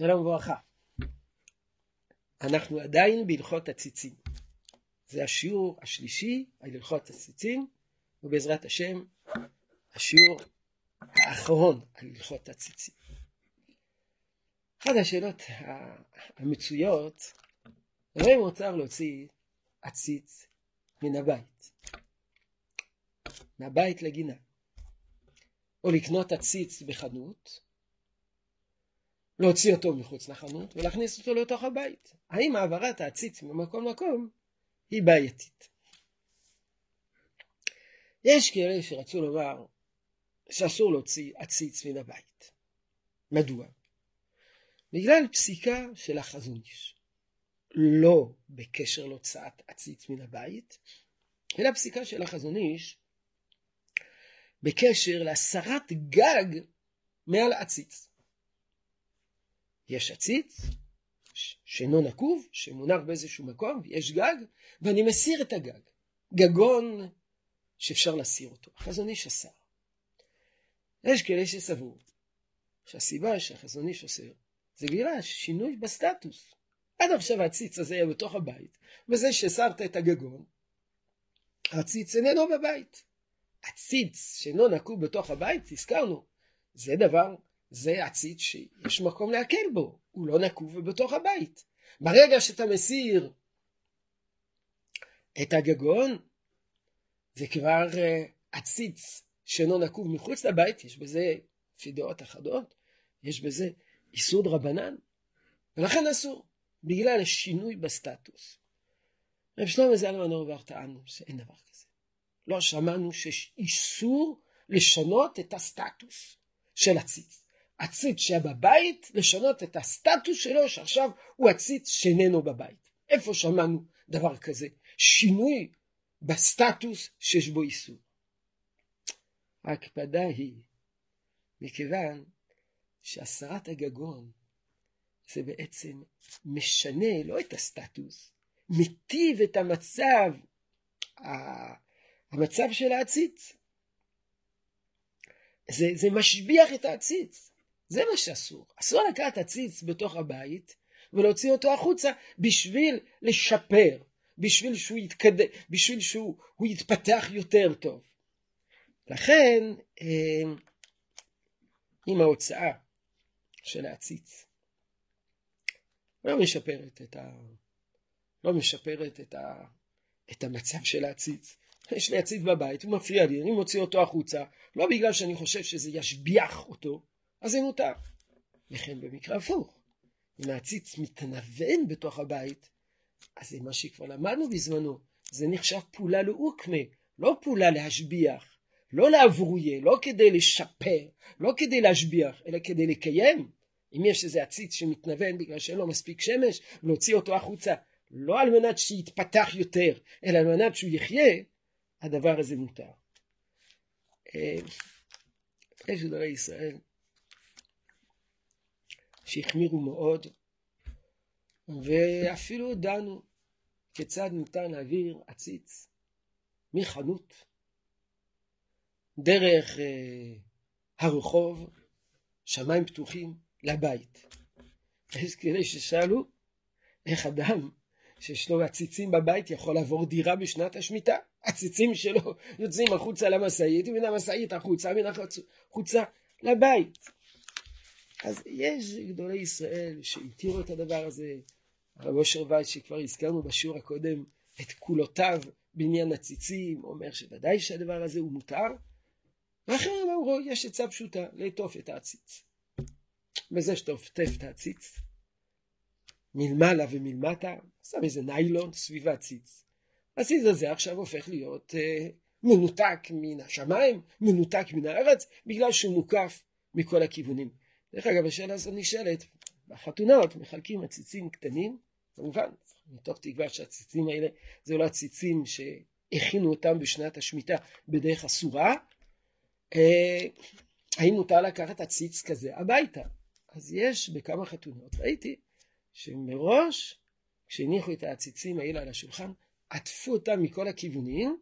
שלום וברכה. אנחנו עדיין בהלכות הציצים. זה השיעור השלישי על הלכות הציצים, ובעזרת השם השיעור האחרון על הלכות הציצים. אחת השאלות המצויות, הרי מותר להוציא עציץ מן הבית, מהבית לגינה, או לקנות עציץ בחנות, להוציא אותו מחוץ לחנות ולהכניס אותו לתוך הבית. האם העברת העציץ ממקום למקום היא בעייתית? יש כאלה שרצו לומר שאסור להוציא עציץ מן הבית. מדוע? בגלל פסיקה של החזון איש. לא בקשר להוצאת עציץ מן הבית, אלא פסיקה של החזון איש בקשר להסרת גג מעל עציץ. יש עציץ שאינו נקוב, שמונח באיזשהו מקום, ויש גג, ואני מסיר את הגג. גגון שאפשר להסיר אותו. החזון איש אסר. יש כאלה שסברו שהסיבה שהחזון איש אוסר זה בגלל שינוי בסטטוס. עד עכשיו העציץ הזה היה בתוך הבית, וזה שהסרת את הגגון, העציץ איננו בבית. עציץ שאינו נקוב בתוך הבית, הזכרנו, זה דבר זה עציץ שיש מקום להקל בו, הוא לא נקוב בתוך הבית. ברגע שאתה מסיר את הגגון, זה כבר אה, עציץ שאינו נקוב מחוץ לבית, יש בזה, לפי דעות אחדות, יש בזה איסור דרבנן, ולכן אסור, בגלל השינוי בסטטוס. רב שלמה זלמן אורבך טען שאין דבר כזה. לא שמענו שיש איסור לשנות את הסטטוס של הציץ. עציץ שהיה בבית, לשנות את הסטטוס שלו, שעכשיו הוא עציץ שאיננו בבית. איפה שמענו דבר כזה? שינוי בסטטוס שיש בו איסור. ההקפדה היא, מכיוון שהסרת הגגון זה בעצם משנה לא את הסטטוס, מיטיב את המצב, המצב של העציץ. זה, זה משביח את העציץ. זה מה שאסור. אסור לקחת עציץ בתוך הבית ולהוציא אותו החוצה בשביל לשפר, בשביל שהוא יתקדם, בשביל שהוא יתפתח יותר טוב. לכן, אה, אם ההוצאה של העציץ לא משפרת את, ה... לא משפרת את, ה... את המצב של העציץ. יש לי עציץ בבית, הוא מפריע לי, אני מוציא אותו החוצה, לא בגלל שאני חושב שזה ישביח אותו, אז זה מותר. וכן במקרה הפוך, אם העציץ מתנוון בתוך הבית, אז זה מה שכבר למדנו בזמנו, זה נחשב פעולה לאוקמה, לא פעולה להשביח, לא לעברויה, לא כדי לשפר, לא כדי להשביח, אלא כדי לקיים. אם יש איזה עציץ שמתנוון בגלל שאין לו מספיק שמש, להוציא אותו החוצה, לא על מנת שיתפתח יותר, אלא על מנת שהוא יחיה, הדבר הזה מותר. אה, יש גדולי ישראל שהחמירו מאוד, ואפילו דנו כיצד ניתן להעביר עציץ מחנות דרך אה, הרחוב, שמיים פתוחים, לבית. יש כאלה ששאלו איך אדם שיש לו עציצים בבית יכול לעבור דירה בשנת השמיטה. עציצים שלו יוצאים החוצה למשאית, ומן המשאית החוצה, מן החוצה לבית. אז יש גדולי ישראל שהתירו את הדבר הזה, הרב אושר וייס שכבר הזכרנו בשיעור הקודם את כולותיו בעניין הציצים, אומר שוודאי שהדבר הזה הוא מותר, ואחרים אמרו יש עצה פשוטה, לעטוף את העציץ. בזה שאתה עוטף את העציץ, מלמעלה ומלמטה, שם איזה ניילון סביב העציץ. העציץ הזה עכשיו הופך להיות אה, מנותק מן השמיים, מנותק מן הארץ, בגלל שהוא מוקף מכל הכיוונים. דרך אגב, השאלה הזו נשאלת, בחתונות מחלקים עציצים קטנים, כמובן, מתוך תקווה שהציצים האלה זה לא הציצים שהכינו אותם בשנת השמיטה בדרך אסורה, אה, האם מותר לקחת עציץ כזה הביתה? אז יש בכמה חתונות, ראיתי שמראש כשהניחו את העציצים האלה על השולחן, עטפו אותם מכל הכיוונים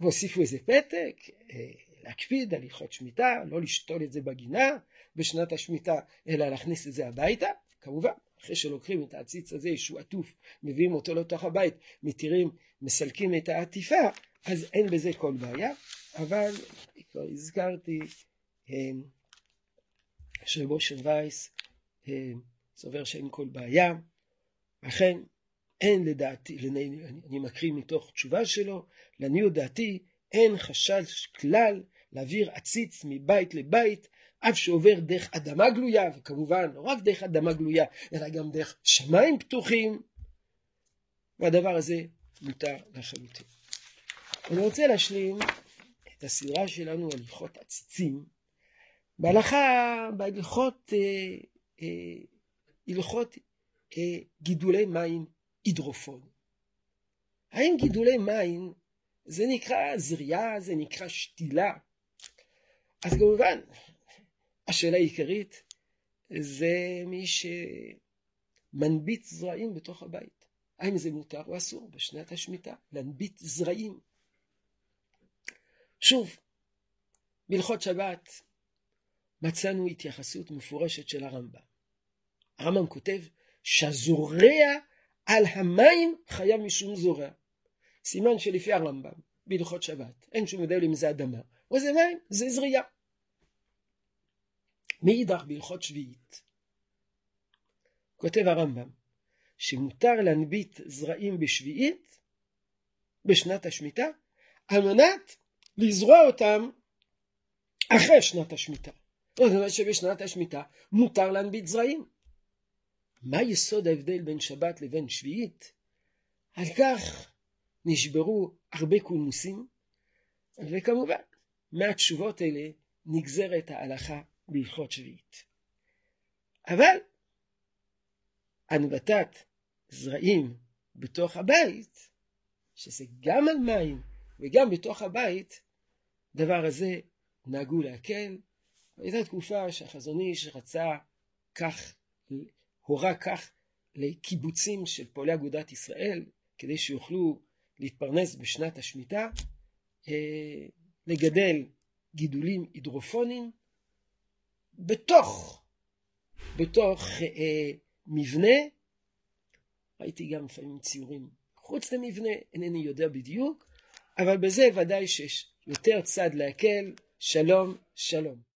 והוסיפו איזה פתק, אה, להקפיד על הלכות שמיטה, לא לשתול את זה בגינה בשנת השמיטה, אלא להכניס את זה הביתה. כמובן, אחרי שלוקחים את העציץ הזה שהוא עטוף, מביאים אותו לתוך הבית, מתירים, מסלקים את העטיפה, אז אין בזה כל בעיה, אבל כבר הזכרתי שמשה וייס סובר שאין כל בעיה, אכן אין לדעתי, אני מקריא מתוך תשובה שלו, לעניות דעתי אין חשש כלל להעביר עציץ מבית לבית, אף שעובר דרך אדמה גלויה, וכמובן לא רק דרך אדמה גלויה, אלא גם דרך שמיים פתוחים, והדבר הזה מותר לחלוטין. אני רוצה להשלים את הסדרה שלנו על הלכות עציצים, בהלכה, בהלכות, אה, אה, הלכות אה, גידולי מים הידרופון. האם גידולי מים זה נקרא זריעה, זה נקרא שתילה? אז כמובן, השאלה העיקרית זה מי שמנביט זרעים בתוך הבית. האם זה מותר או אסור בשנת השמיטה להנביט זרעים? שוב, בהלכות שבת מצאנו התייחסות מפורשת של הרמב"ם. הרמב"ם כותב שהזורע על המים חייב משום זורע. סימן שלפי הרמב"ם, בהלכות שבת, אין שום הבדל אם זה אדמה או זה מים, זה זריעה. מאידך בהלכות שביעית, כותב הרמב"ם, שמותר להנביט זרעים בשביעית, בשנת השמיטה, על מנת לזרוע אותם אחרי שנת השמיטה. זאת אומרת שבשנת השמיטה מותר להנביט זרעים. מה יסוד ההבדל בין שבת לבין שביעית? על כך נשברו הרבה קולמוסים, וכמובן, מהתשובות האלה נגזרת ההלכה בהלכות שביעית. אבל הנבטת זרעים בתוך הבית, שזה גם על מים וגם בתוך הבית, דבר הזה נהגו להקל. הייתה תקופה שהחזון איש רצה כך, הורה כך לקיבוצים של פועלי אגודת ישראל, כדי שיוכלו להתפרנס בשנת השמיטה, אה, לגדל גידולים הידרופונים בתוך, בתוך אה, מבנה, ראיתי גם לפעמים ציורים חוץ למבנה, אינני יודע בדיוק, אבל בזה ודאי שיש יותר צד להקל, שלום, שלום.